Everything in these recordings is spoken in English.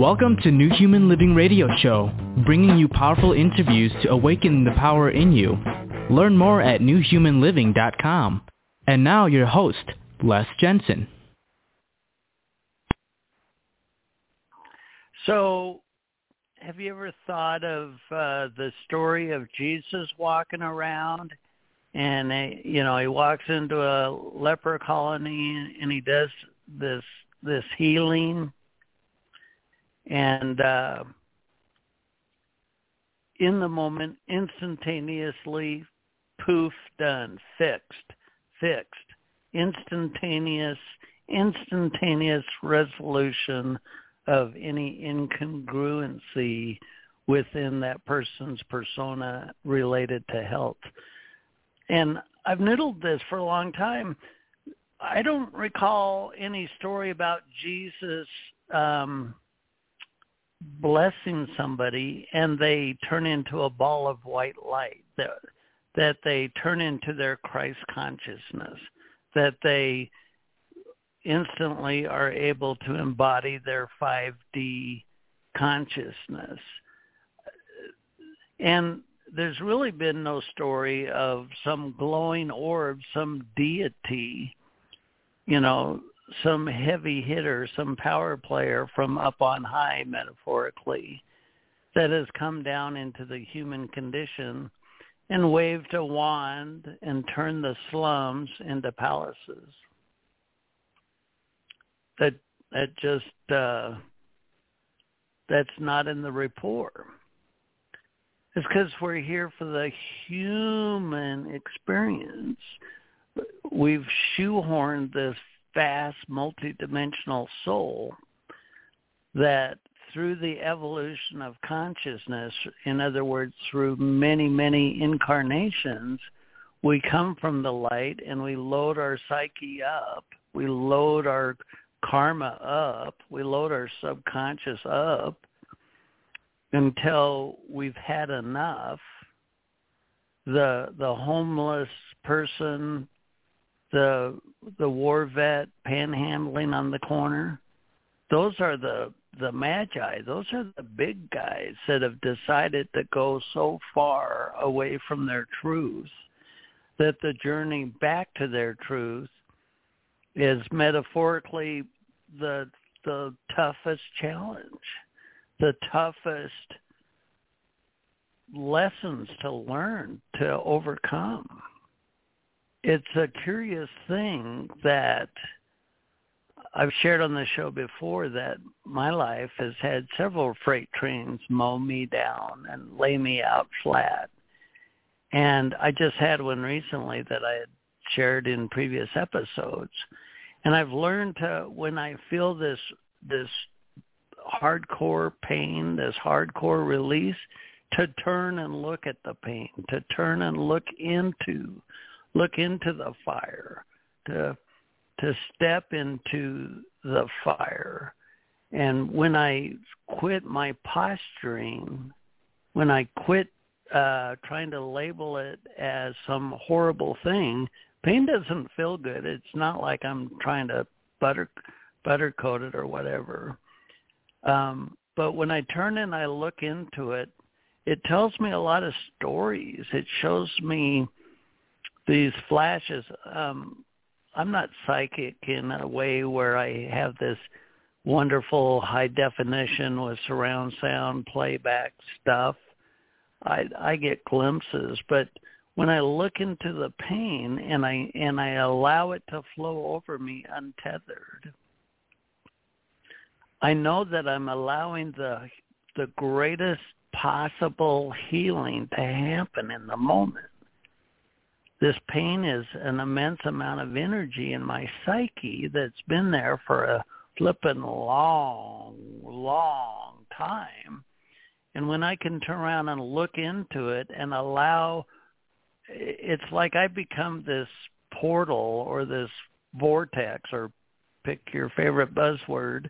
Welcome to New Human Living Radio Show, bringing you powerful interviews to awaken the power in you. Learn more at newhumanliving.com. And now your host, Les Jensen. So, have you ever thought of uh, the story of Jesus walking around, and uh, you know he walks into a leper colony and he does this this healing, and uh, in the moment, instantaneously, poof, done, fixed, fixed, instantaneous, instantaneous resolution of any incongruency within that person's persona related to health. And I've noodled this for a long time. I don't recall any story about Jesus um, blessing somebody and they turn into a ball of white light, that, that they turn into their Christ consciousness, that they instantly are able to embody their 5D consciousness. And there's really been no story of some glowing orb, some deity, you know, some heavy hitter, some power player from up on high, metaphorically, that has come down into the human condition and waved a wand and turned the slums into palaces that that just uh, that's not in the report. It's because we're here for the human experience. We've shoehorned this vast multidimensional soul that through the evolution of consciousness, in other words, through many, many incarnations, we come from the light and we load our psyche up. We load our karma up, we load our subconscious up until we've had enough. The the homeless person, the the war vet panhandling on the corner, those are the the magi. Those are the big guys that have decided to go so far away from their truth that the journey back to their truth is metaphorically the the toughest challenge, the toughest lessons to learn to overcome. It's a curious thing that I've shared on the show before that my life has had several freight trains mow me down and lay me out flat. And I just had one recently that I had shared in previous episodes and I've learned to when I feel this this hardcore pain, this hardcore release, to turn and look at the pain, to turn and look into look into the fire, to to step into the fire. And when I quit my posturing, when I quit uh, trying to label it as some horrible thing, pain doesn't feel good. It's not like I'm trying to butter butter coat it or whatever. Um, but when I turn and I look into it, it tells me a lot of stories. It shows me these flashes. Um, I'm not psychic in a way where I have this wonderful high definition with surround sound playback stuff. I I get glimpses, but when I look into the pain and I and I allow it to flow over me untethered, I know that I'm allowing the the greatest possible healing to happen in the moment. This pain is an immense amount of energy in my psyche that's been there for a flippin' long, long time. And when I can turn around and look into it and allow it's like I become this portal or this vortex or pick your favorite buzzword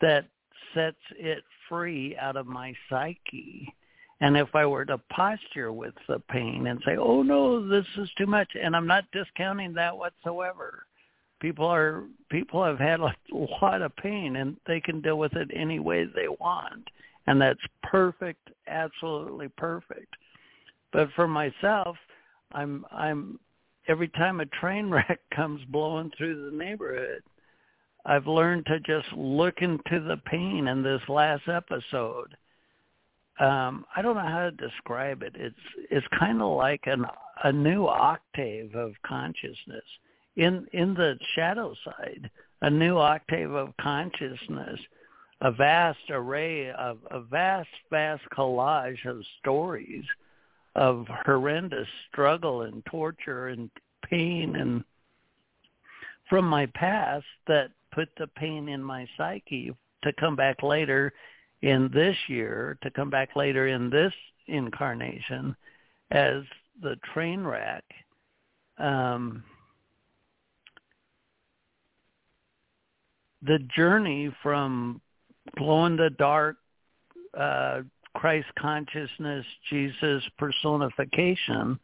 that sets it free out of my psyche. And if I were to posture with the pain and say, oh no, this is too much, and I'm not discounting that whatsoever People are people have had a lot of pain and they can deal with it any way they want. And that's perfect, absolutely perfect. But for myself, I'm I'm every time a train wreck comes blowing through the neighborhood, I've learned to just look into the pain in this last episode. Um, I don't know how to describe it. It's it's kind of like an a new octave of consciousness in in the shadow side, a new octave of consciousness, a vast array of a vast vast collage of stories of horrendous struggle and torture and pain and from my past that put the pain in my psyche to come back later in this year, to come back later in this incarnation as the train wreck. Um, the journey from glow in the dark uh, Christ consciousness, Jesus personification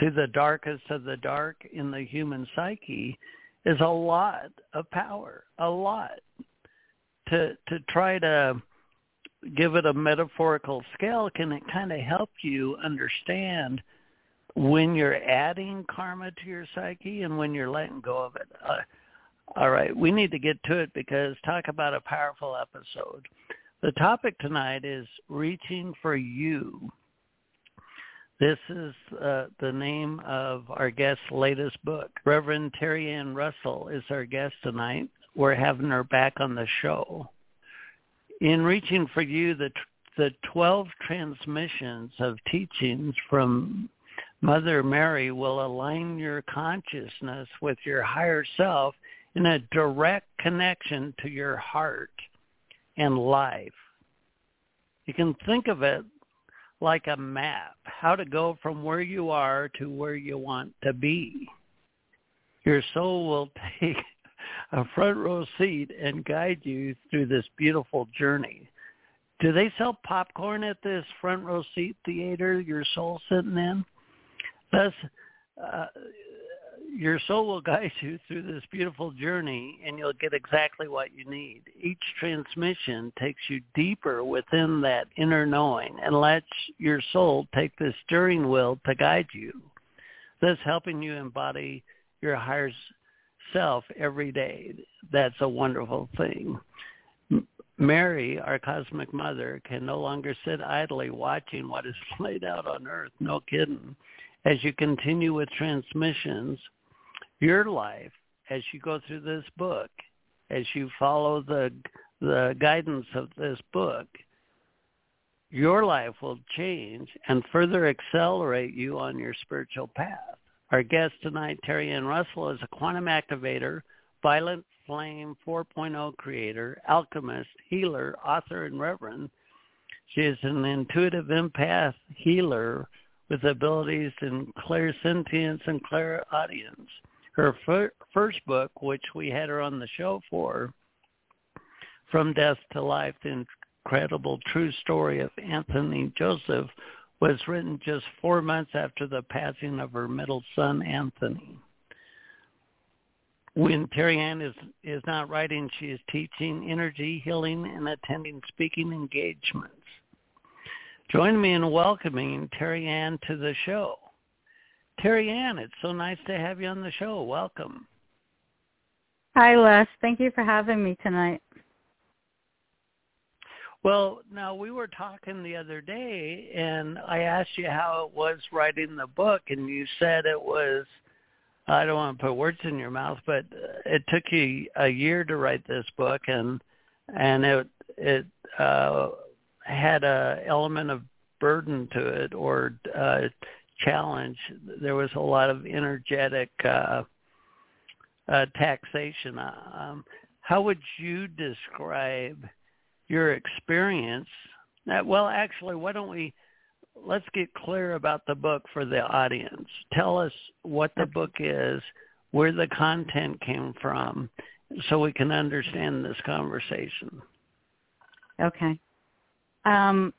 to the darkest of the dark in the human psyche is a lot of power, a lot. To to try to give it a metaphorical scale can it kind of help you understand when you're adding karma to your psyche and when you're letting go of it. Uh, all right, we need to get to it because talk about a powerful episode. The topic tonight is reaching for you. This is uh, the name of our guest's latest book. Reverend Terri-Ann Russell is our guest tonight. We're having her back on the show. In Reaching for You, the, the 12 transmissions of teachings from Mother Mary will align your consciousness with your higher self in a direct connection to your heart and life. You can think of it like a map, how to go from where you are to where you want to be. Your soul will take a front row seat and guide you through this beautiful journey. Do they sell popcorn at this front row seat theater your soul sitting in? Thus, uh, your soul will guide you through this beautiful journey and you'll get exactly what you need. Each transmission takes you deeper within that inner knowing and lets your soul take the steering wheel to guide you, thus helping you embody your higher self every day. That's a wonderful thing. Mary, our cosmic mother, can no longer sit idly watching what is played out on earth. No kidding. As you continue with transmissions, your life as you go through this book, as you follow the the guidance of this book, your life will change and further accelerate you on your spiritual path. Our guest tonight, Terri-Ann Russell, is a quantum activator, Violet Flame 4.0 creator, alchemist, healer, author, and reverend. She is an intuitive empath healer with abilities in clairsentience and clairaudience her fir- first book, which we had her on the show for, From Death to Life, the incredible true story of Anthony Joseph, was written just four months after the passing of her middle son, Anthony. When Terri-Ann is, is not writing, she is teaching energy healing and attending speaking engagements. Join me in welcoming Terri-Ann to the show. Terri-Ann, it's so nice to have you on the show. Welcome. Hi, Les. Thank you for having me tonight. Well, now we were talking the other day, and I asked you how it was writing the book, and you said it was. I don't want to put words in your mouth, but it took you a year to write this book, and and it it uh, had a element of burden to it, or uh, challenge, there was a lot of energetic uh, uh, taxation. Um, how would you describe your experience? Uh, well, actually, why don't we let's get clear about the book for the audience. Tell us what the book is, where the content came from, so we can understand this conversation. Okay. Um,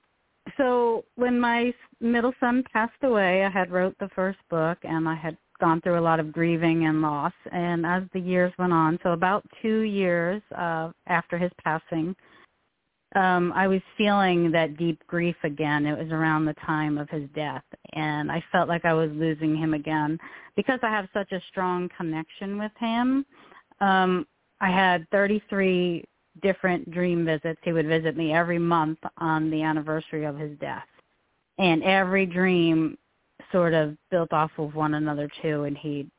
so when my middle son passed away, I had wrote the first book and I had gone through a lot of grieving and loss. And as the years went on, so about two years uh, after his passing, um, I was feeling that deep grief again. It was around the time of his death, and I felt like I was losing him again because I have such a strong connection with him. Um, I had 33 different dream visits. He would visit me every month on the anniversary of his death. And every dream sort of built off of one another too and he'd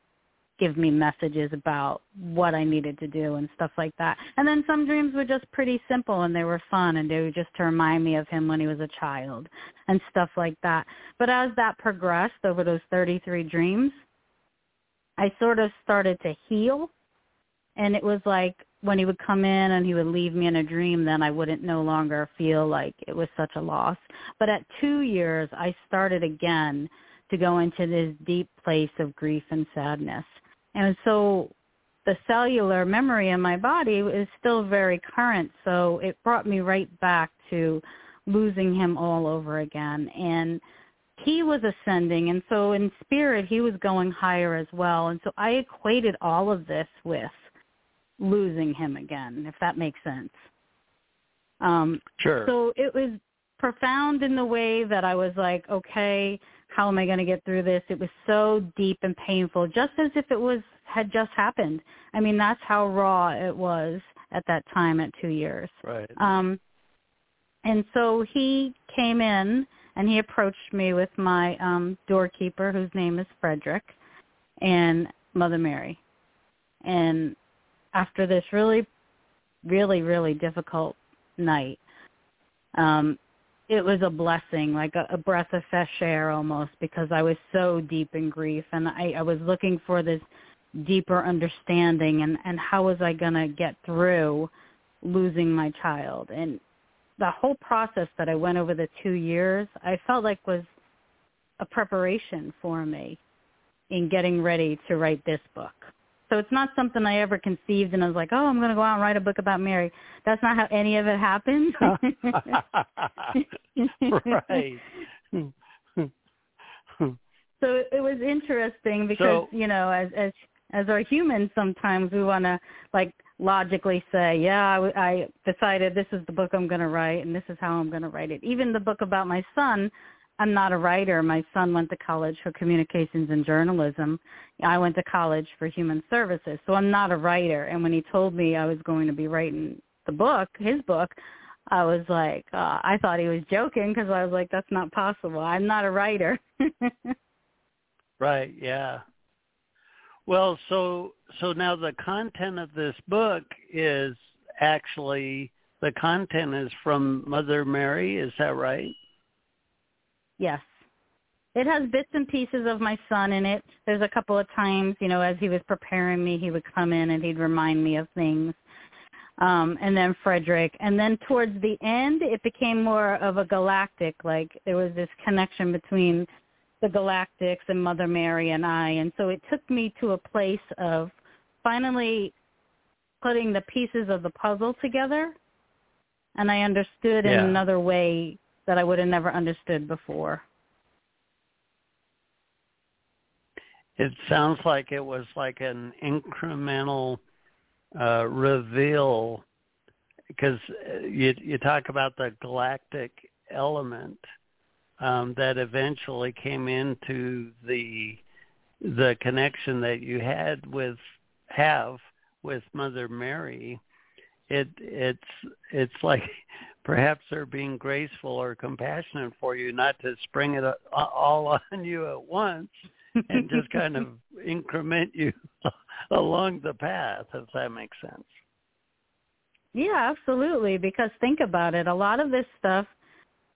give me messages about what I needed to do and stuff like that. And then some dreams were just pretty simple and they were fun and they were just to remind me of him when he was a child and stuff like that. But as that progressed over those 33 dreams, I sort of started to heal and it was like when he would come in and he would leave me in a dream, then I wouldn't no longer feel like it was such a loss. But at two years, I started again to go into this deep place of grief and sadness. And so the cellular memory in my body is still very current. So it brought me right back to losing him all over again. And he was ascending. And so in spirit, he was going higher as well. And so I equated all of this with losing him again, if that makes sense. Um, sure. So it was profound in the way that I was like, okay, how am I going to get through this? It was so deep and painful, just as if it was had just happened. I mean, that's how raw it was at that time at two years. Right. Um, and so he came in and he approached me with my um, doorkeeper, whose name is Frederick, and Mother Mary. And after this really, really, really difficult night, um, it was a blessing, like a, a breath of fresh air almost, because I was so deep in grief, and I, I was looking for this deeper understanding, and and how was I going to get through losing my child, and the whole process that I went over the two years, I felt like was a preparation for me in getting ready to write this book. So it's not something I ever conceived and I was like, oh, I'm going to go out and write a book about Mary. That's not how any of it happened. right. so it was interesting because, So- you know, as as as our humans sometimes we want to like logically say, yeah, I, I decided this is the book I'm going to write and this is how I'm going to write it. Even the book about my son, I'm not a writer. My son went to college for communications and journalism. I went to college for human services. So I'm not a writer. And when he told me I was going to be writing the book, his book, I was like, uh, I thought he was joking because I was like, that's not possible. I'm not a writer. Right, yeah. Well, so so now the content of this book is actually the content is from Mother Mary, is that right? Yes. It has bits and pieces of my son in it. There's a couple of times, you know, as he was preparing me, he would come in and he'd remind me of things. Um, and then Frederick. And then towards the end, it became more of a galactic, like there was this connection between the galactics and Mother Mary and I. And so it took me to a place of finally putting the pieces of the puzzle together. And I understood in another way that I would have never understood before. It sounds like it was like an incremental uh, reveal because you you talk about the galactic element um, that eventually came into the the connection that you had with have with Mother Mary. It it's it's like perhaps they're being graceful or compassionate for you, not to spring it all on you at once and just kind of increment you along the path, if that makes sense. Yeah, absolutely. Because think about it. A lot of this stuff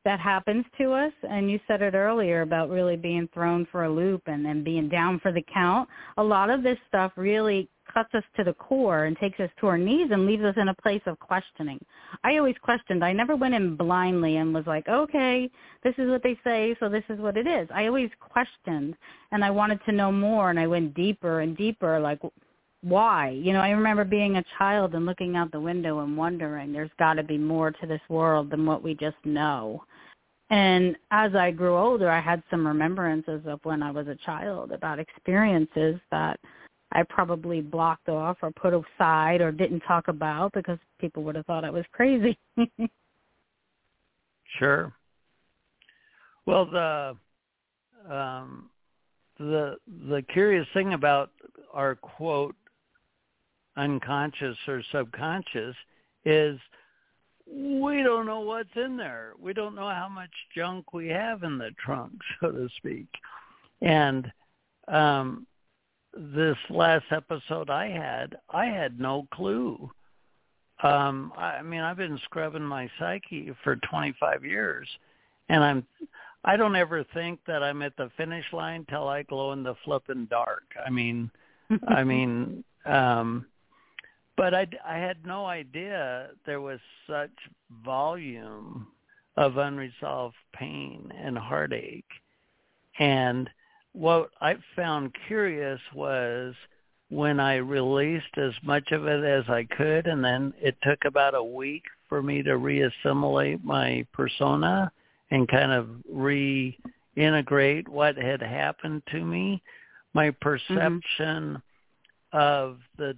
that happens to us, and you said it earlier about really being thrown for a loop and, then being down for the count, a lot of this stuff really cuts us to the core and takes us to our knees and leaves us in a place of questioning. I always questioned. I never went in blindly and was like, okay, this is what they say, so this is what it is. I always questioned, and I wanted to know more, and I went deeper and deeper, like, why? You know, I remember being a child and looking out the window and wondering there's got to be more to this world than what we just know. And as I grew older, I had some remembrances of when I was a child about experiences that I probably blocked off or put aside or didn't talk about because people would have thought I was crazy. sure. Well, the um, the the curious thing about our quote unconscious or subconscious is we don't know what's in there. We don't know how much junk we have in the trunk, so to speak. And um, this last episode I had, I had no clue. Um, I, I mean, I've been scrubbing my psyche for 25 years, and I'm I don't ever think that I'm at the finish line till I glow in the flippin' dark. I mean, I mean, um, but I, I had no idea there was such volume of unresolved pain and heartache. And what I found curious was when I released as much of it as I could, and then it took about a week for me to reassimilate my persona and kind of reintegrate what had happened to me. My perception mm-hmm. of the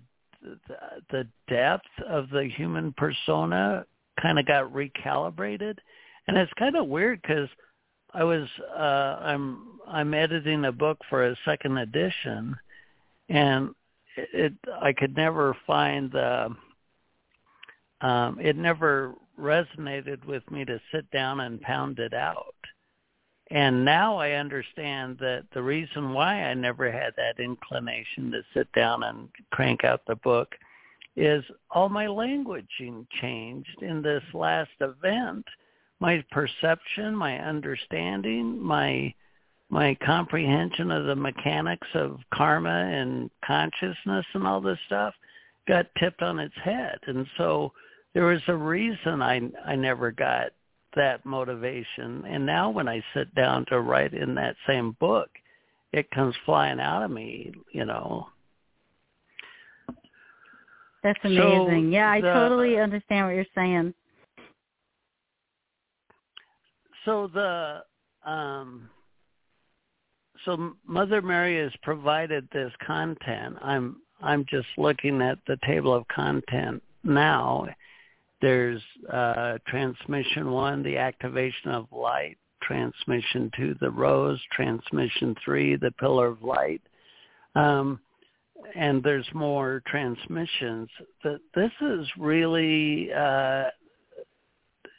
the depth of the human persona kind of got recalibrated, and it's kind of weird because I was uh, I'm I'm editing a book for a second edition, and it, I could never find the um, it never resonated with me to sit down and pound it out. And now I understand that the reason why I never had that inclination to sit down and crank out the book is all my languaging changed in this last event. My perception, my understanding, my my comprehension of the mechanics of karma and consciousness and all this stuff got tipped on its head. And so there was a reason I I never got that motivation. And now when I sit down to write in that same book, it comes flying out of me, you know. That's amazing. So yeah, I the, totally understand what you're saying. So the um so Mother Mary has provided this content. I'm I'm just looking at the table of content now there's uh, transmission one, the activation of light, transmission two, the rose, transmission three, the pillar of light. Um, and there's more transmissions. But this is really, uh,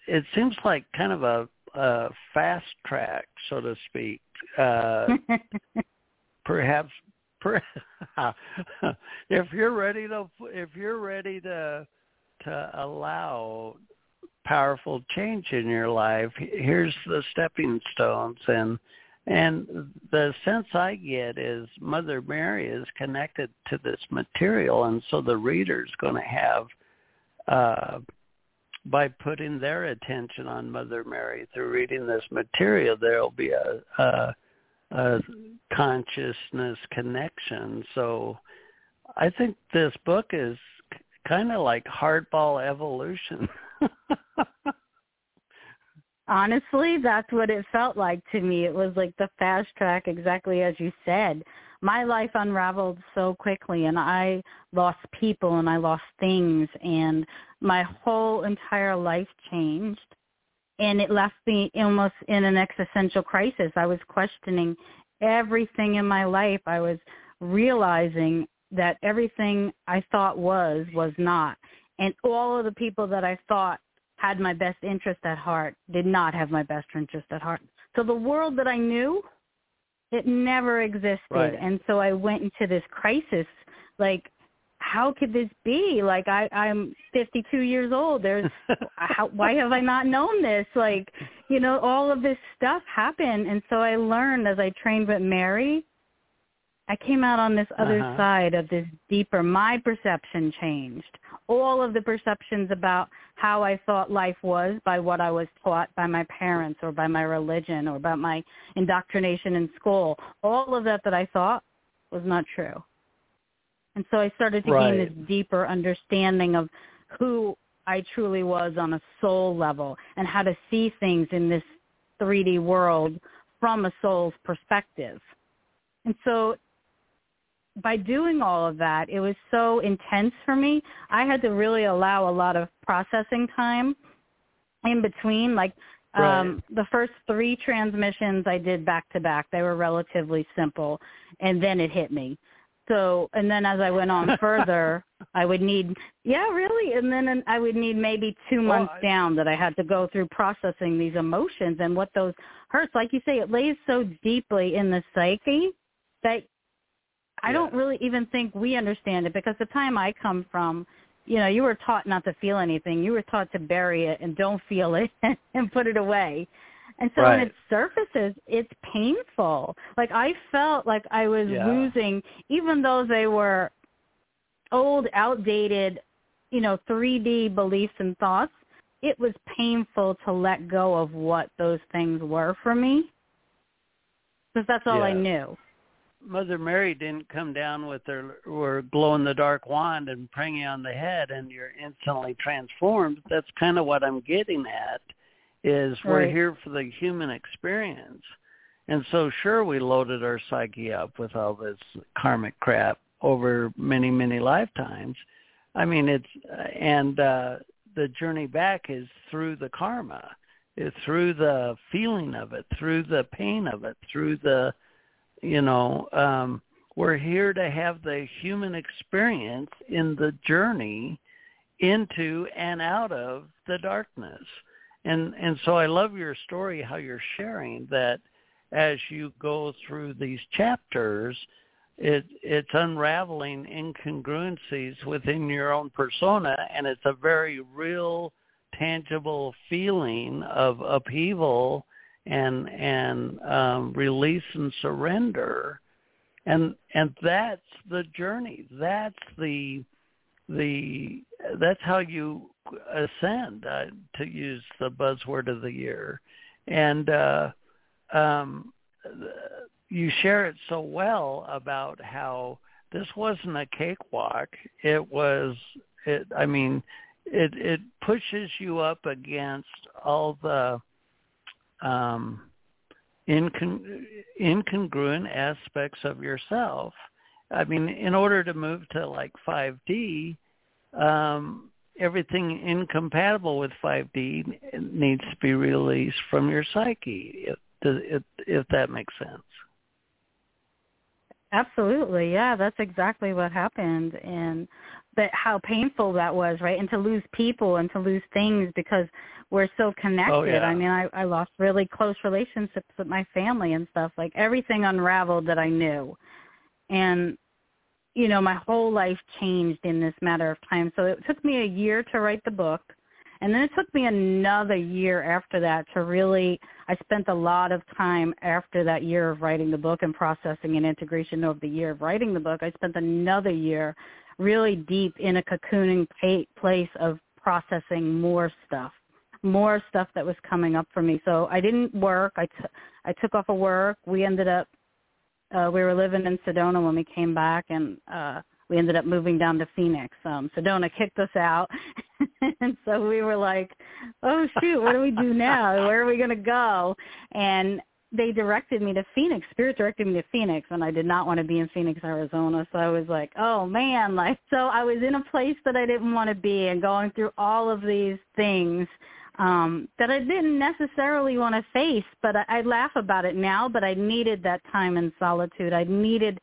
it seems like kind of a, a fast track, so to speak. Uh, perhaps, per, if you're ready to, if you're ready to to allow powerful change in your life, here's the stepping stones and and the sense I get is Mother Mary is connected to this material, and so the reader's going to have, uh, by putting their attention on Mother Mary through reading this material, there will be a, a, a consciousness connection. So I think this book is kind of like hardball evolution. Honestly, that's what it felt like to me. It was like the fast track, exactly as you said. My life unraveled so quickly, and I lost people and I lost things, and my whole entire life changed. And it left me almost in an existential crisis. I was questioning everything in my life. I was realizing that everything I thought was was not. And all of the people that I thought had my best interest at heart did not have my best interest at heart. So the world that I knew, it never existed. Right. And so I went into this crisis like how could this be? Like I I'm 52 years old. There's how, why have I not known this? Like, you know, all of this stuff happened and so I learned as I trained with Mary I came out on this other uh-huh. side of this deeper. My perception changed. All of the perceptions about how I thought life was by what I was taught by my parents or by my religion or about my indoctrination in school. All of that that I thought was not true. And so I started to right. gain this deeper understanding of who I truly was on a soul level and how to see things in this 3D world from a soul's perspective. And so by doing all of that, it was so intense for me. I had to really allow a lot of processing time in between. Like right. um the first three transmissions I did back to back. They were relatively simple and then it hit me. So and then as I went on further, I would need yeah, really, and then I would need maybe 2 Well, months I- down that I had to go through processing these emotions and what those hurts. Like you say, it lays so deeply in the psyche that I don't really even think we understand it because the time I come from, you know, you were taught not to feel anything. You were taught to bury it and don't feel it and put it away. And so when it surfaces, it's painful. Like I felt like I was Yeah. losing, even though they were old, outdated, you know, 3D beliefs and thoughts. It was painful to let go of what those things were for me because that's all I knew. Mother Mary didn't come down with her, her glow in the dark wand and praying you on the head and you're instantly transformed. That's kind of what I'm getting at is we're here for the human experience. And so sure we loaded our psyche up with all this karmic crap over many, many lifetimes. I mean it's and uh the journey back is through the karma, It's through the feeling of it, through the pain of it, through the you know um we're here to have the human experience in the journey into and out of the darkness. And and so i love your story how you're sharing that as you go through these chapters it it's unraveling incongruencies within your own persona and it's a very real tangible feeling of upheaval and and um, release and surrender, and and that's the journey. That's the the that's how you ascend, uh, to use the buzzword of the year, and uh, um, you share it so well about how this wasn't a cakewalk. It was. It. I mean, it it pushes you up against all the um, incon- incongruent aspects of yourself. I mean, in order to move to like 5D, um, everything incompatible with 5D needs to be released from your psyche, if, if, if that makes sense. Absolutely, yeah, that's exactly what happened, and that how painful that was, right? And to lose people and to lose things because we're so connected. Oh, yeah. I mean, I, I lost really close relationships with my family and stuff. Like everything unraveled that I knew, and you know, my whole life changed in this matter of time. So it took me a year to write the book. And then it took me another year after that to really, I spent a lot of time after that year of writing the book and processing and integration of the year of writing the book. I spent another year really deep in a cocooning place of processing more stuff, more stuff that was coming up for me. So I didn't work. I, t- I took off of work. We ended up, uh, we were living in Sedona when we came back and, uh, we ended up moving down to Phoenix. Um, Sedona kicked us out. and so we were like, oh shoot, what do we do now? Where are we going to go? And they directed me to Phoenix. Spirit directed me to Phoenix, and I did not want to be in Phoenix, Arizona. So I was like, oh man, like so I was in a place that I didn't want to be, and going through all of these things um, that I didn't necessarily want to face. But I, I laugh about it now. But I needed that time in solitude. I needed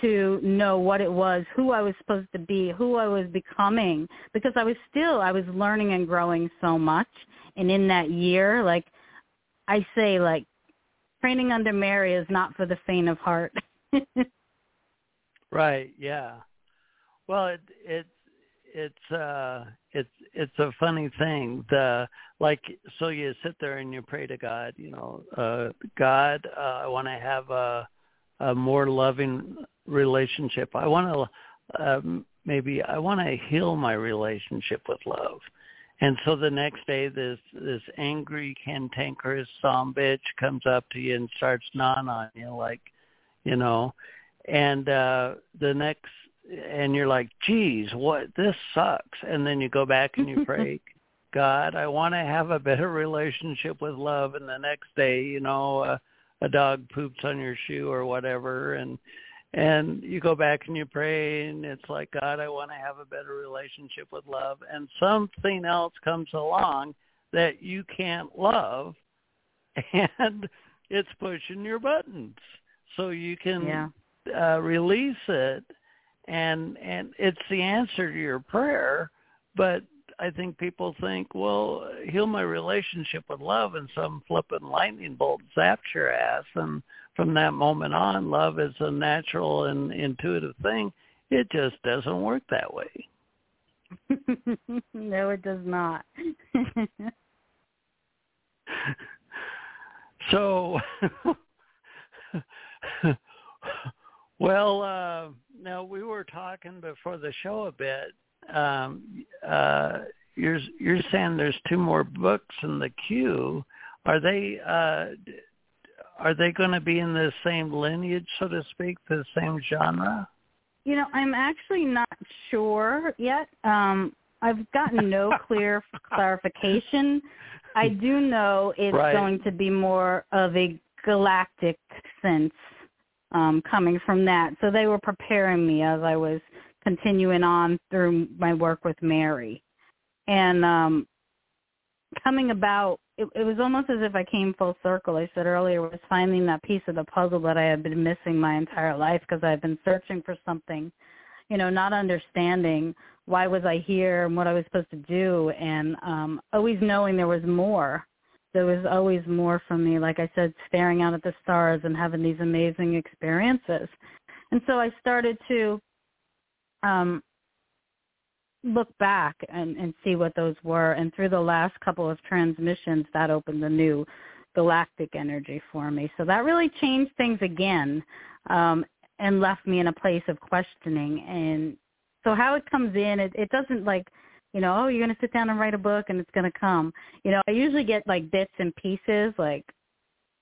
to know what it was, who I was supposed to be, who I was becoming, because I was still I was learning and growing so much. And in that year, like I say, like training under Mary is not for the faint of heart. Right. Yeah. Well, it it it's uh it's it's a funny thing. The like so you sit there and you pray to God. You know, uh God, uh, I want to have a a more loving relationship. I want to um, maybe I want to heal my relationship with love. And so the next day, this this angry, cantankerous some bitch comes up to you and starts gnawing on you, like, you know, and uh the next, and you're like, geez, what this sucks. And then you go back and you pray, God, I want to have a better relationship with love, and the next day, you know, uh, a dog poops on your shoe or whatever, and and you go back and you pray, and it's like God, I want to have a better relationship with love, and something else comes along that you can't love, and it's pushing your buttons, so you can yeah. uh, release it, and and it's the answer to your prayer, but I think people think, well, heal my relationship with love, and some flipping lightning bolt zaps your ass, and from that moment on, love is a natural and intuitive thing. It just doesn't work that way. no, it does not. so, well, uh, now we were talking before the show a bit um, uh, you're you're saying there's two more books in the queue. Are they uh, are they going to be in the same lineage, so to speak, the same genre? You know, I'm actually not sure yet. Um, I've gotten no clear clarification. I do know it's right. going to be more of a galactic sense um, coming from that. So they were preparing me as I was continuing on through my work with Mary. And um coming about it, it was almost as if I came full circle. I said earlier was finding that piece of the puzzle that I had been missing my entire life because I've been searching for something, you know, not understanding why was I here and what I was supposed to do and um always knowing there was more. There was always more for me, like I said, staring out at the stars and having these amazing experiences. And so I started to um, look back and, and see what those were. And through the last couple of transmissions, that opened the new galactic energy for me. So that really changed things again um, and left me in a place of questioning. And so how it comes in, it, it doesn't like, you know, oh, you're going to sit down and write a book and it's going to come. You know, I usually get like bits and pieces, like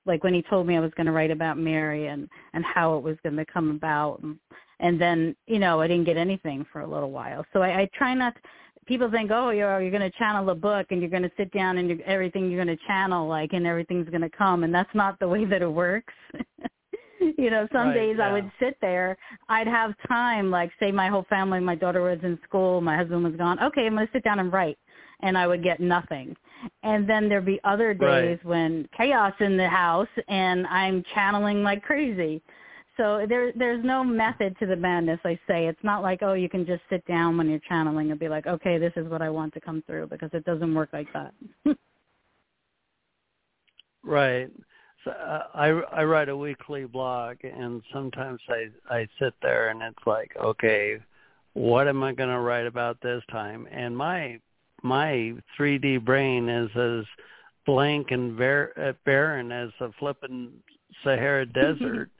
like when he told me I was going to write about Mary and and how it was going to come about and and then you know I didn't get anything for a little while. So I, I try not. To, people think, oh, you're you're going to channel a book and you're going to sit down and you're, everything you're going to channel like and everything's going to come, and that's not the way that it works. you know, some right, days yeah. I would sit there. I'd have time, like say my whole family, my daughter was in school, my husband was gone. Okay, I'm going to sit down and write, and I would get nothing. And then there'd be other days Right. when chaos in the house, and I'm channeling like crazy. So there, there's no method to the madness. I say it's not like oh, you can just sit down when you're channeling and be like, okay, this is what I want to come through, because it doesn't work like that. Right. So uh, I I write a weekly blog, and sometimes I I sit there and it's like, okay, what am I going to write about this time? And my my 3D brain is as blank and bar- uh, barren as a flippin' Sahara desert.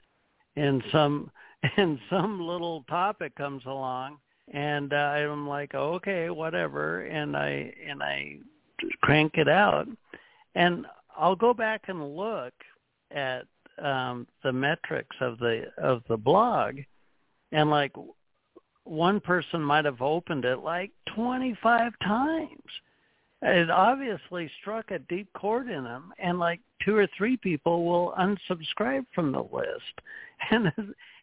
And some and some little topic comes along, and uh, I'm like, okay, whatever, and I and I crank it out, and I'll go back and look at um, the metrics of the of the blog, and like one person might have opened it like 25 times. It obviously struck a deep chord in them, and like two or three people will unsubscribe from the list, and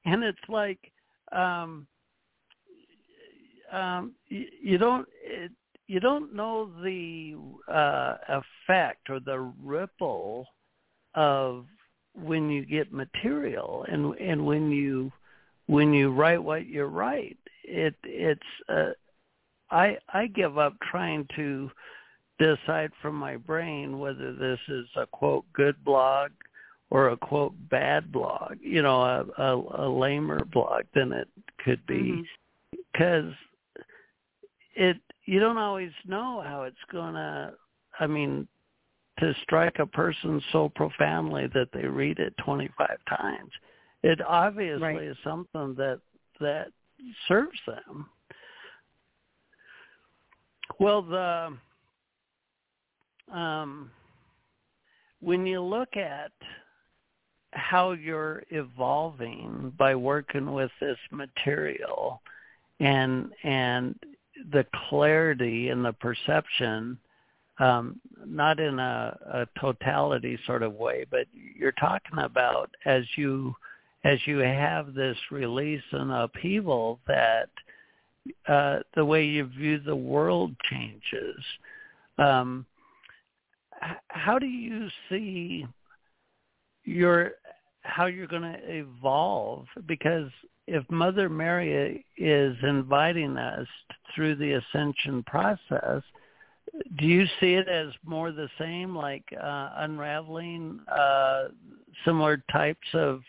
and it's like um, um, you, you don't it, you don't know the uh, effect or the ripple of when you get material and and when you when you write what you write. It it's uh, i i give up trying to decide from my brain whether this is a quote good blog or a quote bad blog you know a a, a lamer blog than it could be. Mm-hmm. Because it you don't always know how it's gonna i mean to strike a person so profoundly that they read it 25 times it obviously Right. is something that that serves them. Well the um when you look at how you're evolving by working with this material and and the clarity and the perception um, not in a, a totality sort of way, but you're talking about as you as you have this release and upheaval that uh, the way you view the world changes. Um, how do you see your how you're going to evolve? Because if Mother Mary is inviting us through the ascension process, do you see it as more the same, like uh, unraveling uh, similar types of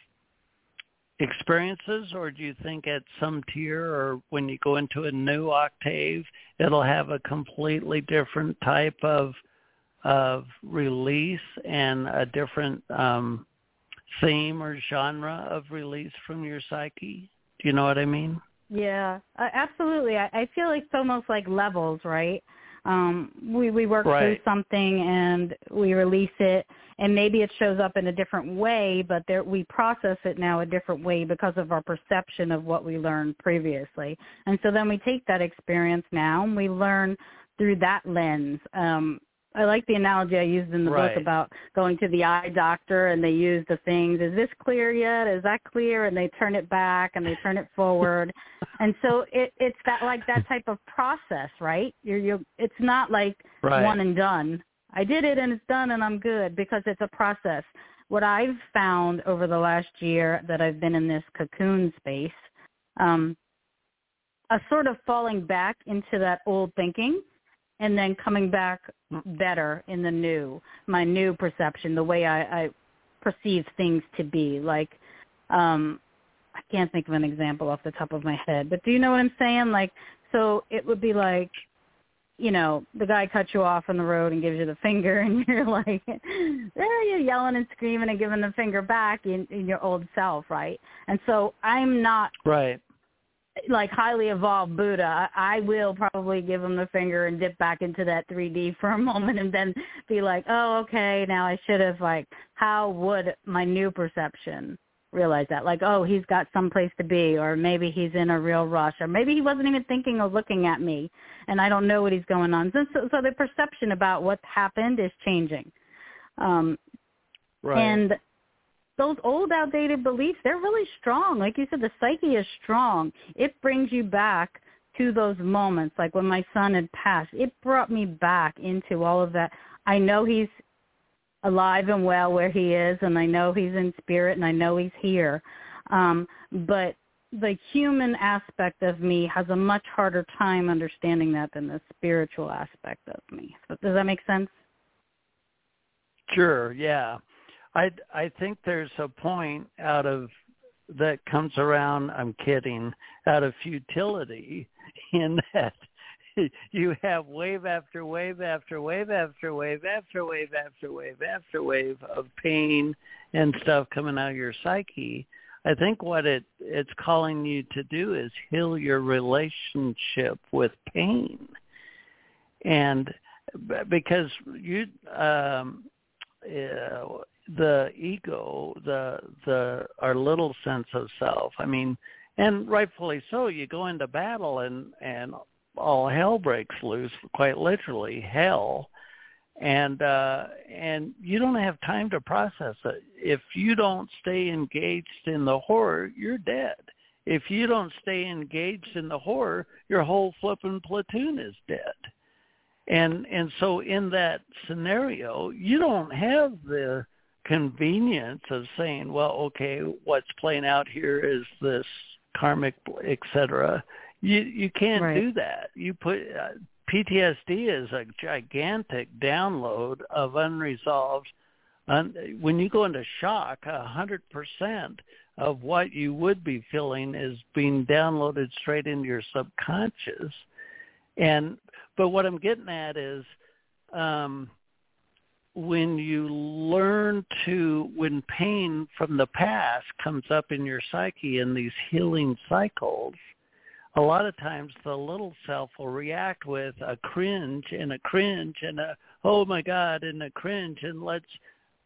experiences, or do you think at some tier or when you go into a new octave, it'll have a completely different type of of release and a different um, theme or genre of release from your psyche? Do you know what I mean? Yeah, uh, absolutely. I, I feel like it's almost like levels, right? um we we work right. through something and we release it and maybe it shows up in a different way but there we process it now a different way because of our perception of what we learned previously and so then we take that experience now and we learn through that lens um I like the analogy I used in the right. book about going to the eye doctor and they use the things, is this clear yet? Is that clear? And they turn it back and they turn it forward. and so it it's that like that type of process, right? You're you it's not like right. one and done. I did it and it's done and I'm good because it's a process. What I've found over the last year that I've been in this cocoon space, um, a sort of falling back into that old thinking and then coming back better in the new, my new perception, the way I, I perceive things to be. Like, um, I can't think of an example off the top of my head, but do you know what I'm saying? Like, so it would be like, you know, the guy cuts you off on the road and gives you the finger, and you're like, there you're yelling and screaming and giving the finger back in, in your old self, right? And so I'm not right like highly evolved Buddha, I will probably give him the finger and dip back into that 3D for a moment and then be like, oh, okay, now I should have like, how would my new perception realize that? Like, oh, he's got someplace to be, or maybe he's in a real rush, or maybe he wasn't even thinking of looking at me, and I don't know what he's going on. So, so, so the perception about what happened is changing. Um, right. And those old outdated beliefs, they're really strong. Like you said, the psyche is strong. It brings you back to those moments. Like when my son had passed, it brought me back into all of that. I know he's alive and well where he is and I know he's in spirit and I know he's here. Um, but the human aspect of me has a much harder time understanding that than the spiritual aspect of me. So does that make sense? Sure, yeah. I I think there's a point out of that comes around. I'm kidding. Out of futility, in that you have wave after wave after wave after wave after wave after wave after wave of pain and stuff coming out of your psyche. I think what it it's calling you to do is heal your relationship with pain, and because you um, uh, the ego, the the our little sense of self. I mean, and rightfully so. You go into battle and and all hell breaks loose, quite literally hell, and uh, and you don't have time to process it. If you don't stay engaged in the horror, you're dead. If you don't stay engaged in the horror, your whole flipping platoon is dead. And and so in that scenario, you don't have the convenience of saying, well, okay, what's playing out here is this karmic, etc. You you can't right. do that. You put uh, PTSD is a gigantic download of unresolved. Un, when you go into shock, a hundred percent of what you would be feeling is being downloaded straight into your subconscious. And but what I'm getting at is um, when you learn to, when pain from the past comes up in your psyche in these healing cycles, a lot of times the little self will react with a cringe and a cringe and a, oh my God, and a cringe and let's,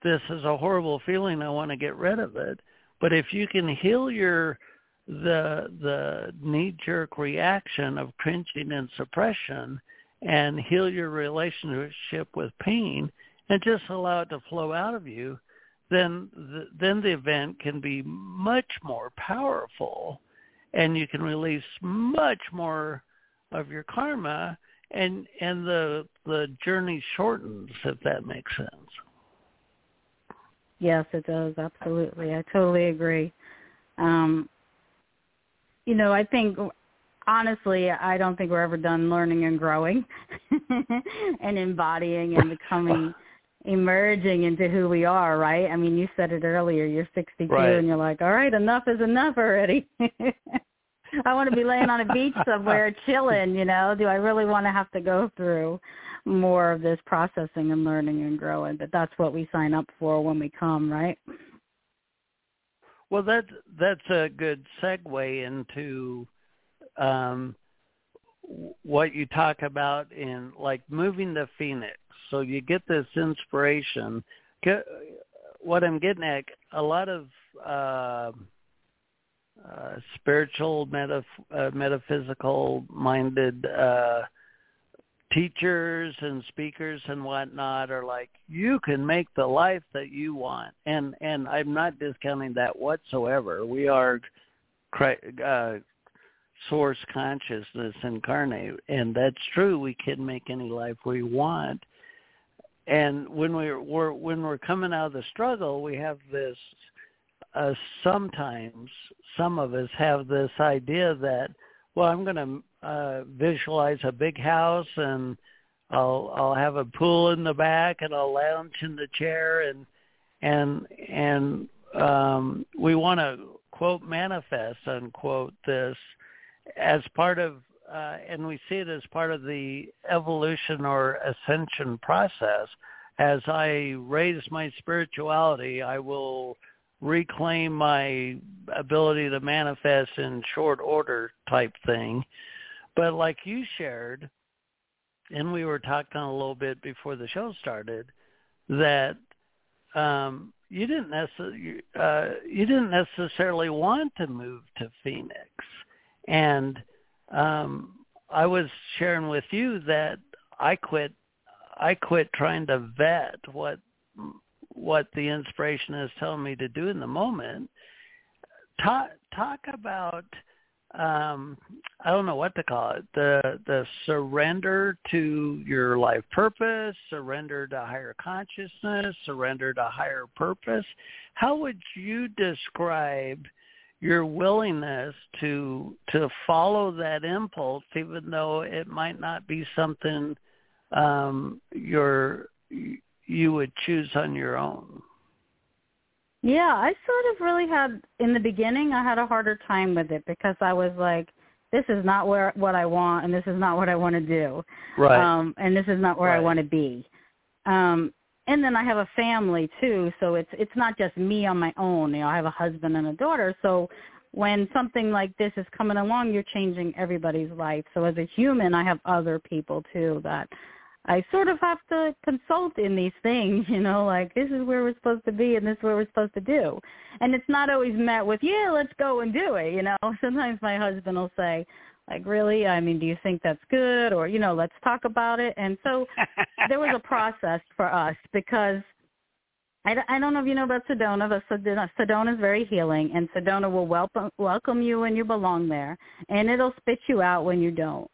this is a horrible feeling, I want to get rid of it. But if you can heal your, the, the knee-jerk reaction of cringing and suppression and heal your relationship with pain and just allow it to flow out of you, then the, then the event can be much more powerful and you can release much more of your karma and and the the journey shortens if that makes sense. Yes, it does. Absolutely. I totally agree. Um you know, I think honestly, I don't think we're ever done learning and growing and embodying and becoming emerging into who we are, right? I mean, you said it earlier, you're 62 right. and you're like, all right, enough is enough already. I want to be laying on a beach somewhere chilling, you know. Do I really want to have to go through more of this processing and learning and growing? But that's what we sign up for when we come, right? Well, that's that's a good segue into um, what you talk about in like moving to Phoenix. So you get this inspiration. What I'm getting at, a lot of uh, uh, spiritual, metaph- uh, metaphysical minded uh, teachers and speakers and whatnot are like, you can make the life that you want, and and I'm not discounting that whatsoever. We are uh, source consciousness incarnate, and that's true. We can make any life we want. And when we're, we're when we're coming out of the struggle, we have this. Uh, sometimes some of us have this idea that, well, I'm going to uh, visualize a big house and I'll I'll have a pool in the back and I'll lounge in the chair and and and um, we want to quote manifest unquote this as part of, uh, and we see it as part of the evolution or ascension process. As I raise my spirituality, I will reclaim my ability to manifest in short order type thing. But like you shared, and we were talking a little bit before the show started, that um, you didn't necessarily uh, you didn't necessarily want to move to Phoenix. And um, I was sharing with you that I quit. I quit trying to vet what what the inspiration is telling me to do in the moment. Talk talk about um, I don't know what to call it the the surrender to your life purpose, surrender to higher consciousness, surrender to higher purpose. How would you describe your willingness to to follow that impulse even though it might not be something um you're you would choose on your own. Yeah i sort of really had in the beginning i had a harder time with it because i was like this is not where what i want and this is not what i want to do. Right. Um and this is not where right. i want to be. Um and then I have a family too, so it's it's not just me on my own. You know, I have a husband and a daughter, so when something like this is coming along, you're changing everybody's life. So as a human, I have other people too that I sort of have to consult in these things, you know, like this is where we're supposed to be and this is what we're supposed to do. And it's not always met with, yeah, let's go and do it, you know. Sometimes my husband will say, like really? I mean do you think that's good? Or you know let's talk about it. And so there was a process for us because I, I don't know if you know about Sedona, but Sedona, Sedona is very healing, and Sedona will welcome welcome you when you belong there, and it'll spit you out when you don't.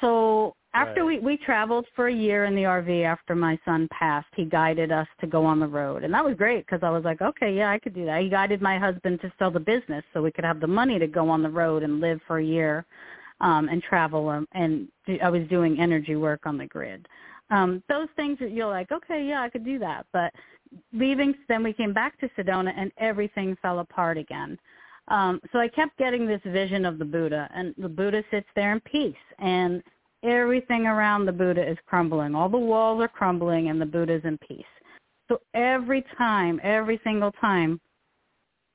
So after right. we we traveled for a year in the RV after my son passed, he guided us to go on the road, and that was great because I was like, okay, yeah, I could do that. He guided my husband to sell the business so we could have the money to go on the road and live for a year, um, and travel, um, and I was doing energy work on the grid. Um, those things that you're like, okay, yeah, I could do that, but leaving, then we came back to Sedona and everything fell apart again. Um, so I kept getting this vision of the Buddha, and the Buddha sits there in peace, and everything around the Buddha is crumbling. All the walls are crumbling, and the Buddha's in peace. So every time, every single time,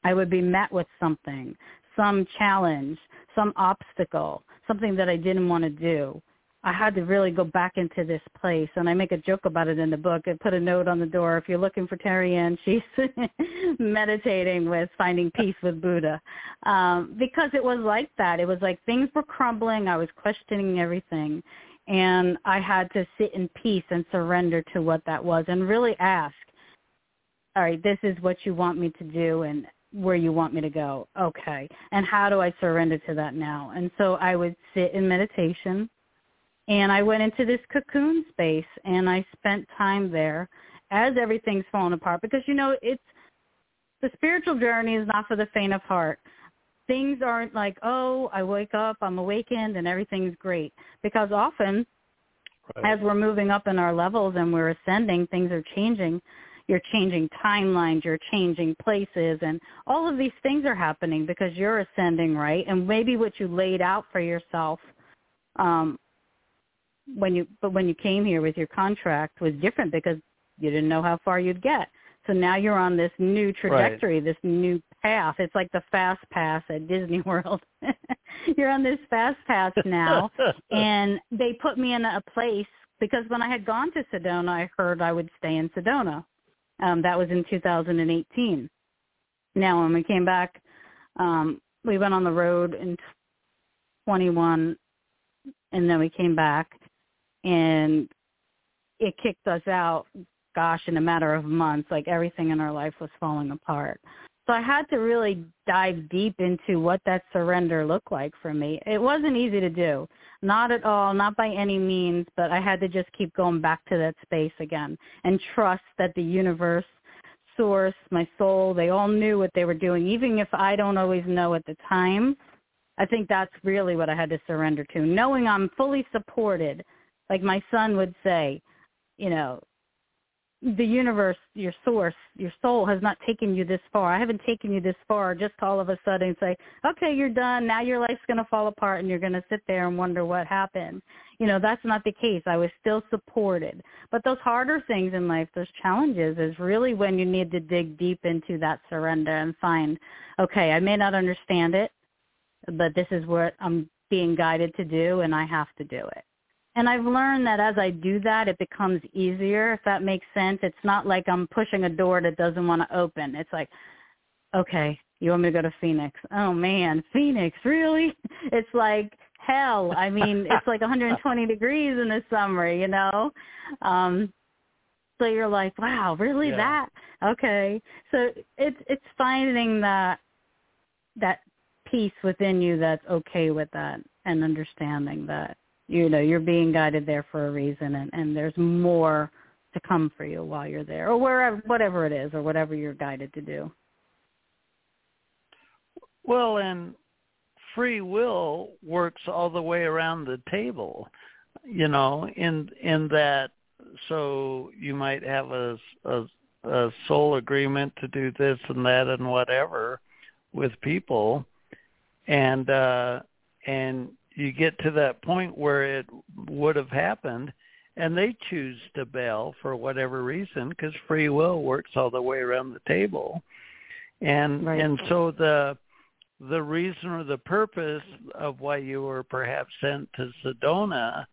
I would be met with something, some challenge, some obstacle, something that I didn't want to do. I had to really go back into this place, and I make a joke about it in the book. I put a note on the door. If you're looking for Terri-Ann, she's meditating with finding peace with Buddha, um, because it was like that. It was like things were crumbling. I was questioning everything, And I had to sit in peace and surrender to what that was and really ask, all right, this is what you want me to do and where you want me to go. Okay. And how do I surrender to that now? And so I would sit in meditation and I went into this cocoon space and I spent time there as everything's falling apart because you know it's the spiritual journey is not for the faint of heart. Things aren't like, oh, I wake up, I'm awakened, and everything's great. Because often, right. as we're moving up in our levels and we're ascending, things are changing. You're changing timelines, you're changing places, and all of these things are happening because you're ascending, right? And maybe what you laid out for yourself um, when you but when you came here with your contract was different because you didn't know how far you'd get. So now you're on this new trajectory, right. this new path. It's like the fast pass at Disney World. you're on this fast pass now, and they put me in a place because when I had gone to Sedona, I heard I would stay in Sedona. Um, that was in 2018. Now, when we came back, um, we went on the road in 21, and then we came back, and it kicked us out gosh, in a matter of months, like everything in our life was falling apart. So I had to really dive deep into what that surrender looked like for me. It wasn't easy to do. Not at all, not by any means, but I had to just keep going back to that space again and trust that the universe, source, my soul, they all knew what they were doing. Even if I don't always know at the time, I think that's really what I had to surrender to. Knowing I'm fully supported, like my son would say, you know, the universe, your source, your soul has not taken you this far. I haven't taken you this far just all of a sudden say, okay, you're done. Now your life's going to fall apart and you're going to sit there and wonder what happened. You know, that's not the case. I was still supported. But those harder things in life, those challenges is really when you need to dig deep into that surrender and find, okay, I may not understand it, but this is what I'm being guided to do and I have to do it. And I've learned that as I do that, it becomes easier, if that makes sense. It's not like I'm pushing a door that doesn't want to open. It's like, okay, you want me to go to Phoenix? Oh man, Phoenix, really? It's like hell. I mean, it's like 120 degrees in the summer, you know? Um so you're like, wow, really yeah. that? Okay. So it's it's finding that that peace within you that's okay with that and understanding that you know you're being guided there for a reason and and there's more to come for you while you're there or wherever whatever it is or whatever you're guided to do. Well and free will works all the way around the table you know in in that so you might have a, a a soul agreement to do this and that and whatever with people and uh and you get to that point where it would have happened and they choose to bail for whatever reason because free will works all the way around the table and right. and so the the reason or the purpose of why you were perhaps sent to Sedona,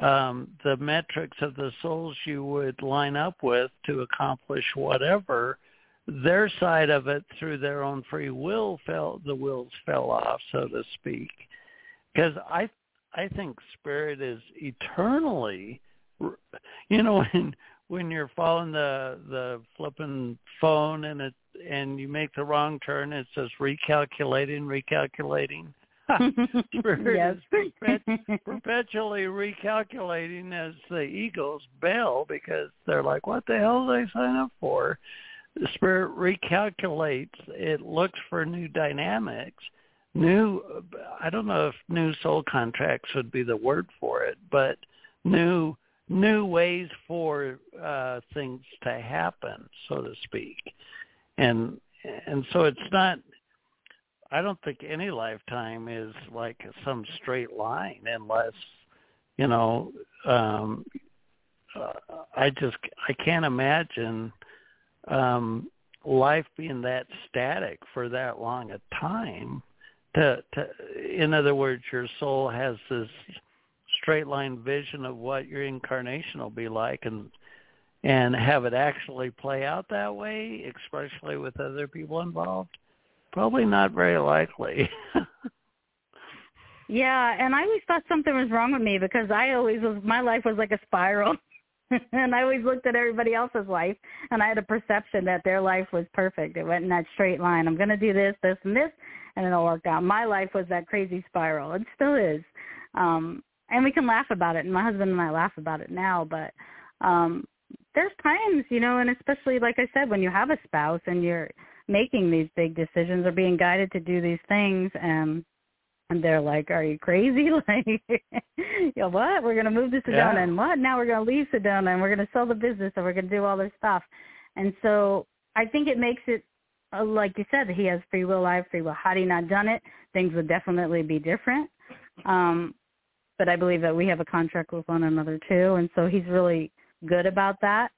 um, the metrics of the souls you would line up with to accomplish whatever, their side of it through their own free will fell the wheels fell off, so to speak because I I think spirit is eternally, you know, when when you're following the the flipping phone and it and you make the wrong turn, it says recalculating, recalculating. spirit yes. is perpet- perpetually recalculating as the egos bail because they're like, what the hell did I sign up for? The spirit recalculates. It looks for new dynamics new i don't know if new soul contracts would be the word for it but new new ways for uh things to happen so to speak. And and so it's not i don't think any lifetime is like some straight line unless you know um uh, i just i can't imagine um life being that static for that long a time to, to in other words your soul has this straight line vision of what your incarnation will be like and and have it actually play out that way especially with other people involved probably not very likely Yeah, and I always thought something was wrong with me because I always was my life was like a spiral. and I always looked at everybody else's life and I had a perception that their life was perfect. It went in that straight line. I'm going to do this, this and this and it all worked out. My life was that crazy spiral. It still is. Um and we can laugh about it and my husband and I laugh about it now, but um there's times, you know, and especially like I said when you have a spouse and you're making these big decisions or being guided to do these things and and they're like, "Are you crazy? Like, you know, what? We're going to move to Sedona, yeah. and what? Now we're going to leave Sedona, and we're going to sell the business, and we're going to do all this stuff." And so I think it makes it, like you said, he has free will, I have free will. Had he not done it, things would definitely be different. Um, but I believe that we have a contract with one another too, and so he's really good about that.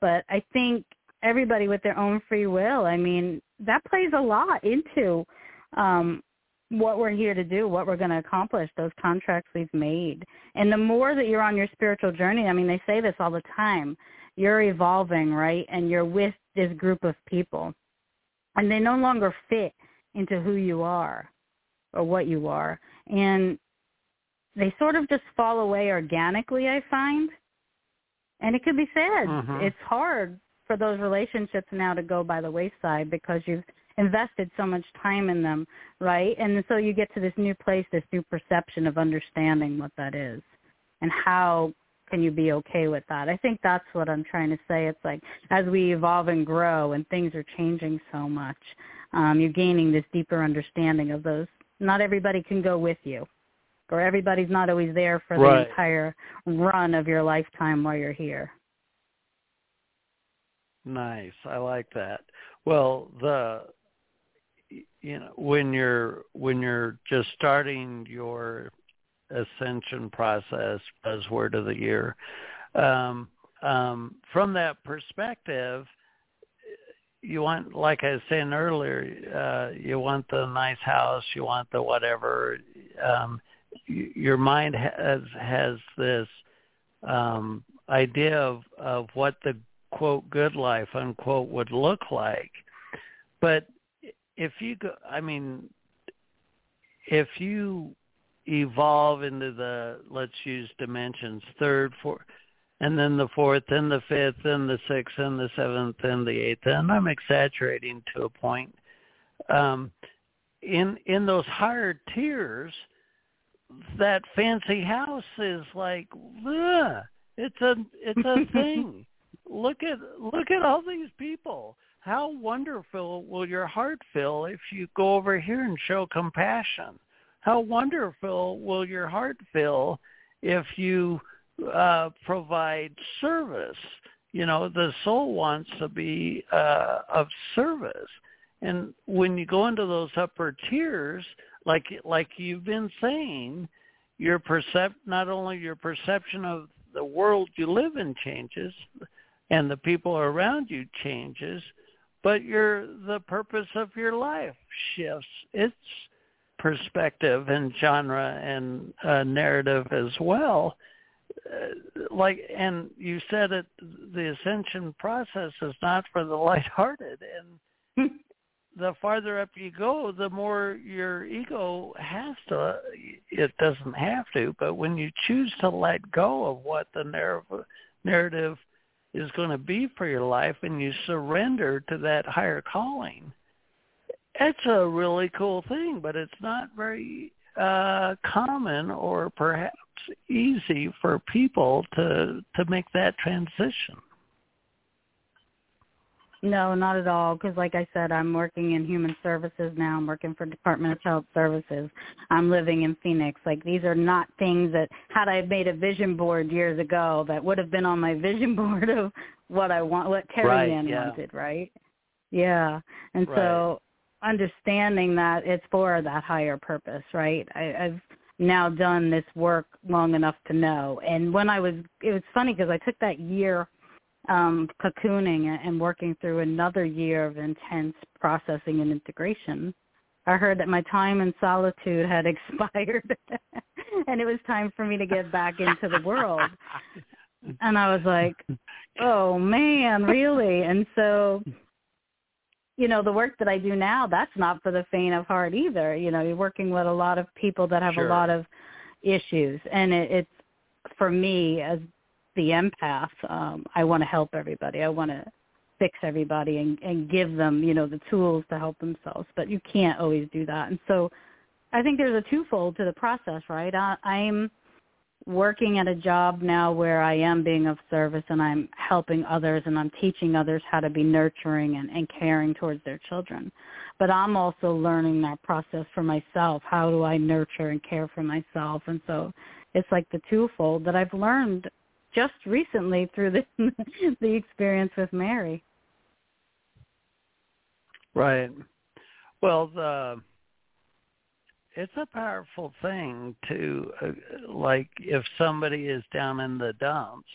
But I think everybody with their own free will, I mean, that plays a lot into um what we're here to do, what we're going to accomplish, those contracts we've made. And the more that you're on your spiritual journey, I mean, they say this all the time, you're evolving, right? And you're with this group of people. And they no longer fit into who you are or what you are. And they sort of just fall away organically, I find. And it could be sad. Mm-hmm. It's hard for those relationships now to go by the wayside because you've invested so much time in them, right? And so you get to this new place, this new perception of understanding what that is and how can you be okay with that? I think that's what I'm trying to say. It's like as we evolve and grow and things are changing so much, um, you're gaining this deeper understanding of those. Not everybody can go with you or everybody's not always there for right. the entire run of your lifetime while you're here. Nice. I like that. Well, the you know when you're when you're just starting your ascension process buzzword of the year. Um, um, from that perspective you want like i was saying earlier uh, you want the nice house you want the whatever. Um, your mind has has this um, idea of of what the quote good life unquote would look like. But if you go, I mean, if you evolve into the let's use dimensions third, fourth, and then the fourth, and the fifth, and the sixth, and the seventh, and the eighth, and I'm exaggerating to a point. Um, in in those higher tiers, that fancy house is like, ugh, it's a it's a thing. look at look at all these people how wonderful will your heart feel if you go over here and show compassion? How wonderful will your heart feel if you uh, provide service? You know, the soul wants to be uh, of service. And when you go into those upper tiers, like like you've been saying, your percep not only your perception of the world you live in changes, and the people around you changes, but your the purpose of your life shifts its perspective and genre and uh, narrative as well. Uh, like, and you said it, the ascension process is not for the lighthearted, and the farther up you go, the more your ego has to. It doesn't have to, but when you choose to let go of what the narrative narrative is going to be for your life and you surrender to that higher calling, it's a really cool thing, but it's not very uh, common or perhaps easy for people to to make that transition. No, not at all. Because, like I said, I'm working in human services now. I'm working for Department of Health Services. I'm living in Phoenix. Like these are not things that had I made a vision board years ago that would have been on my vision board of what I want, what Terry right, Ann yeah. wanted, right? Yeah, and right. so understanding that it's for that higher purpose, right? I, I've now done this work long enough to know. And when I was, it was funny because I took that year um, cocooning and working through another year of intense processing and integration, I heard that my time in solitude had expired and it was time for me to get back into the world. And I was like, oh man, really? And so you know, the work that I do now, that's not for the faint of heart either. You know, you're working with a lot of people that have sure. a lot of issues, and it, it's for me as the empath. Um, I want to help everybody. I want to fix everybody and, and give them, you know, the tools to help themselves. But you can't always do that, and so I think there's a twofold to the process, right? I, I'm working at a job now where I am being of service and I'm helping others and I'm teaching others how to be nurturing and, and caring towards their children. But I'm also learning that process for myself. How do I nurture and care for myself? And so it's like the twofold that I've learned just recently through the the experience with Mary. Right. Well, the it's a powerful thing to uh, like if somebody is down in the dumps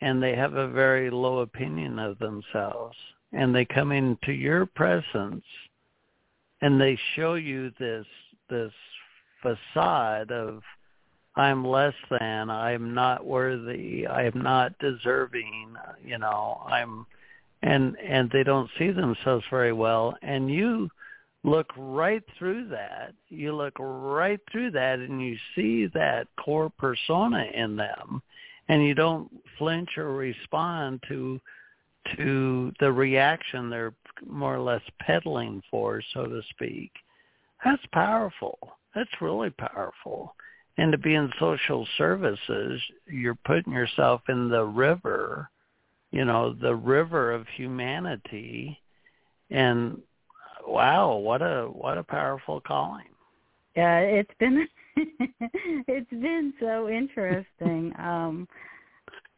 and they have a very low opinion of themselves and they come into your presence and they show you this this facade of I'm less than, I'm not worthy, I am not deserving, you know, I'm and and they don't see themselves very well. And you look right through that. You look right through that and you see that core persona in them and you don't flinch or respond to to the reaction they're more or less peddling for, so to speak. That's powerful. That's really powerful. And to be in social services, you're putting yourself in the river, you know, the river of humanity and wow, what a what a powerful calling. Yeah, it's been it's been so interesting. um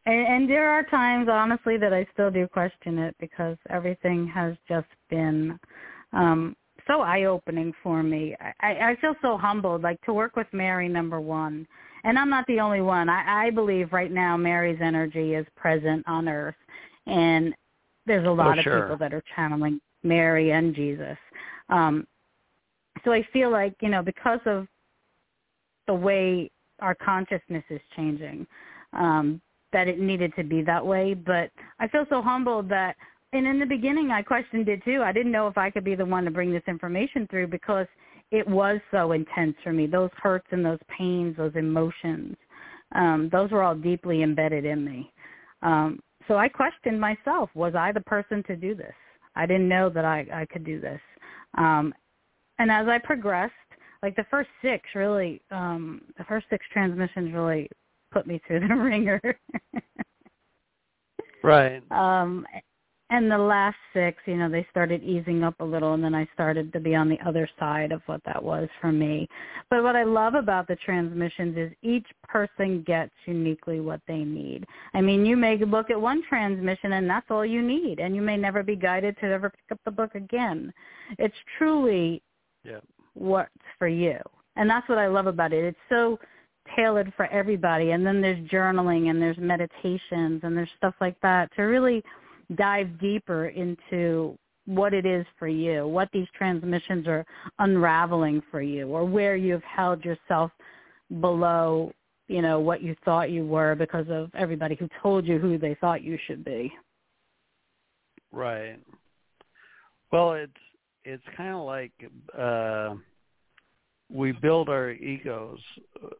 and, and there are times honestly that I still do question it because everything has just been um so eye opening for me. I, I feel so humbled, like to work with Mary number one. And I'm not the only one. I, I believe right now Mary's energy is present on earth and there's a lot oh, of sure. people that are channeling Mary and Jesus. Um, so I feel like, you know, because of the way our consciousness is changing, um, that it needed to be that way. But I feel so humbled that, and in the beginning I questioned it too. I didn't know if I could be the one to bring this information through because it was so intense for me. Those hurts and those pains, those emotions, um, those were all deeply embedded in me. Um, so I questioned myself, was I the person to do this? I didn't know that I, I could do this. Um, and as I progressed, like the first six really, um, the first six transmissions really put me through the ringer. right. Um, and the last six, you know, they started easing up a little, and then I started to be on the other side of what that was for me. But what I love about the transmissions is each person gets uniquely what they need. I mean, you may look at one transmission and that's all you need, and you may never be guided to ever pick up the book again. It's truly yeah. what's for you, and that's what I love about it. It's so tailored for everybody, and then there's journaling and there's meditations and there's stuff like that to really – dive deeper into what it is for you, what these transmissions are unraveling for you, or where you've held yourself below, you know, what you thought you were because of everybody who told you who they thought you should be. Right. Well, it's it's kind of like uh we build our egos.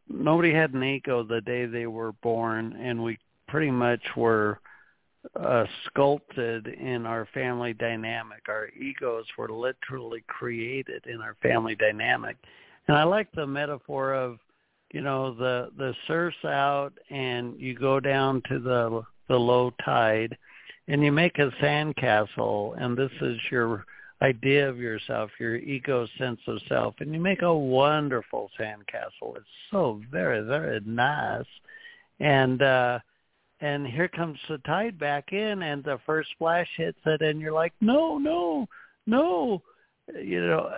Nobody had an ego the day they were born, and we pretty much were uh, sculpted in our family dynamic. Our egos were literally created in our family dynamic. And I like the metaphor of, you know, the the surf's out and you go down to the the low tide and you make a sandcastle and this is your idea of yourself, your ego sense of self, and you make a wonderful sandcastle. It's so very, very nice. And uh and here comes the tide back in and the first splash hits it and you're like no no no. You know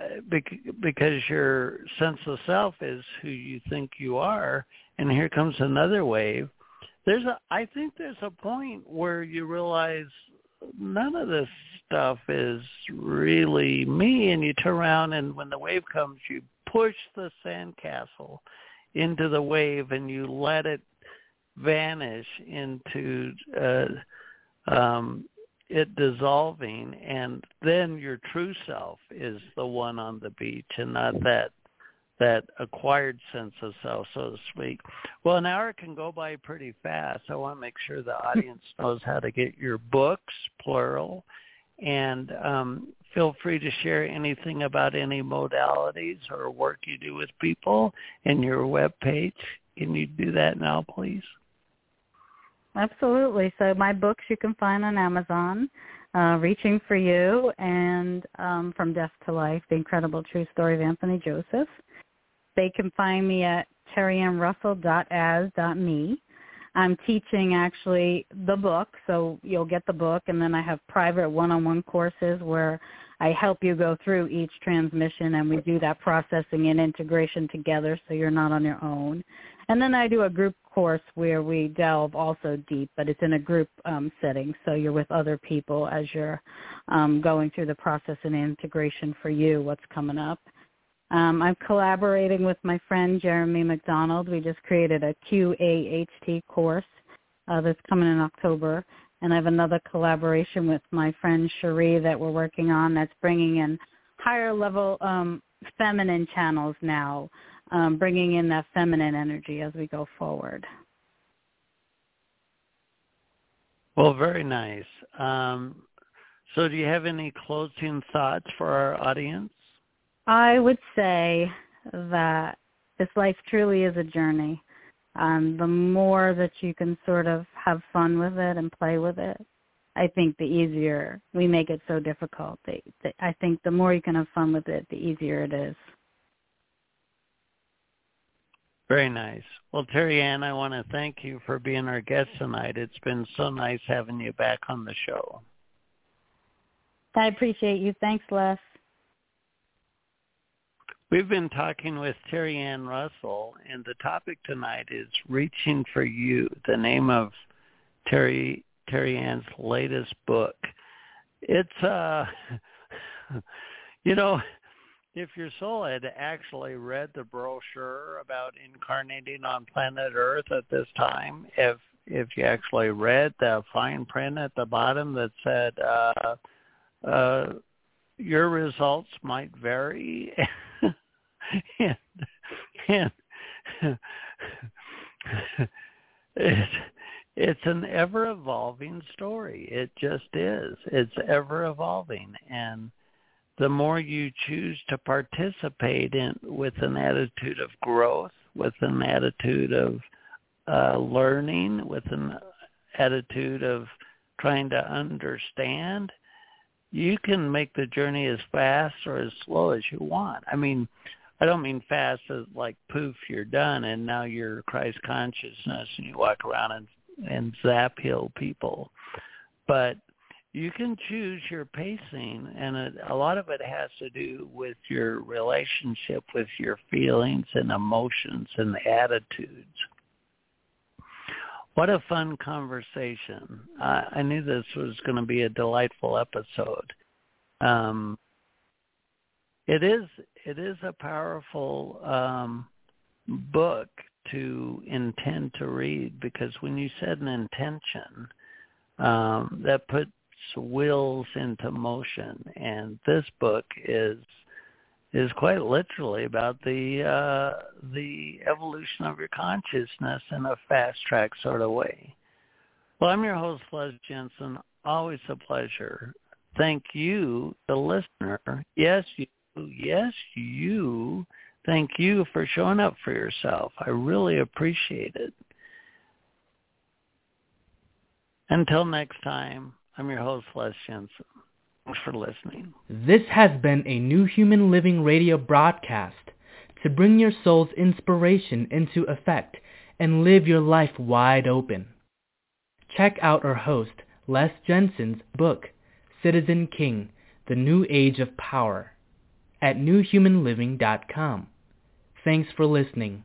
because your sense of self is who you think you are and here comes another wave. There's a i think there's a point where you realize none of this stuff is really me and you turn around and when the wave comes you push the sandcastle into the wave and you let it vanish into uh, um, it dissolving and then your true self is the one on the beach and not that that acquired sense of self, so to speak. Well, an hour can go by pretty fast. I want to make sure the audience knows how to get your books, plural, and um, feel free to share anything about any modalities or work you do with people in your web page. Can you do that now, please? Absolutely. So my books you can find on Amazon, uh, Reaching for You and um, From Death to Life, The Incredible True Story of Anthony Joseph. They can find me at terriannrussell.as.me. I'm teaching actually the book, so you'll get the book, and then I have private one-on-one courses where I help you go through each transmission, and we do that processing and integration together, so you're not on your own. And then I do a group course where we delve also deep, but it's in a group um, setting, so you're with other people as you're um, going through the process and integration for you, what's coming up. Um, I'm collaborating with my friend Jeremy McDonald. We just created a QAHT course uh, that's coming in October. And I have another collaboration with my friend Cherie that we're working on that's bringing in higher level um, feminine channels now, um, bringing in that feminine energy as we go forward. Well, very nice. Um, so do you have any closing thoughts for our audience? I would say that this life truly is a journey. Um, the more that you can sort of have fun with it and play with it, I think the easier we make it so difficult. I think the more you can have fun with it, the easier it is. Very nice. Well, Terri-Ann, I want to thank you for being our guest tonight. It's been so nice having you back on the show. I appreciate you. Thanks, Les. We've been talking with Terri-Ann Russell, and the topic tonight is Reaching for You, the name of Terry Terri-Ann's latest book. It's uh you know, if your soul had actually read the brochure about incarnating on planet Earth at this time, if if you actually read the fine print at the bottom that said uh uh your results might vary and, and it's it's an ever evolving story. It just is. It's ever evolving and the more you choose to participate in with an attitude of growth, with an attitude of uh, learning, with an attitude of trying to understand, you can make the journey as fast or as slow as you want. I mean, I don't mean fast as like poof, you're done and now you're Christ consciousness and you walk around and and zap heal people. But you can choose your pacing and a lot of it has to do with your relationship with your feelings and emotions and attitudes. What a fun conversation. I, I knew this was going to be a delightful episode. Um, it is it is a powerful um, book to intend to read because when you set an intention, um, that puts wills into motion, and this book is is quite literally about the uh, the evolution of your consciousness in a fast track sort of way. Well, I'm your host, Les Jensen. Always a pleasure. Thank you, the listener. Yes, you yes, you. Thank you for showing up for yourself. I really appreciate it. Until next time, I'm your host, Les Jensen. Thanks for listening. This has been a New Human Living radio broadcast to bring your soul's inspiration into effect and live your life wide open. Check out our host, Les Jensen's book, Citizen King, The New Age of Power at newhumanliving.com. Thanks for listening.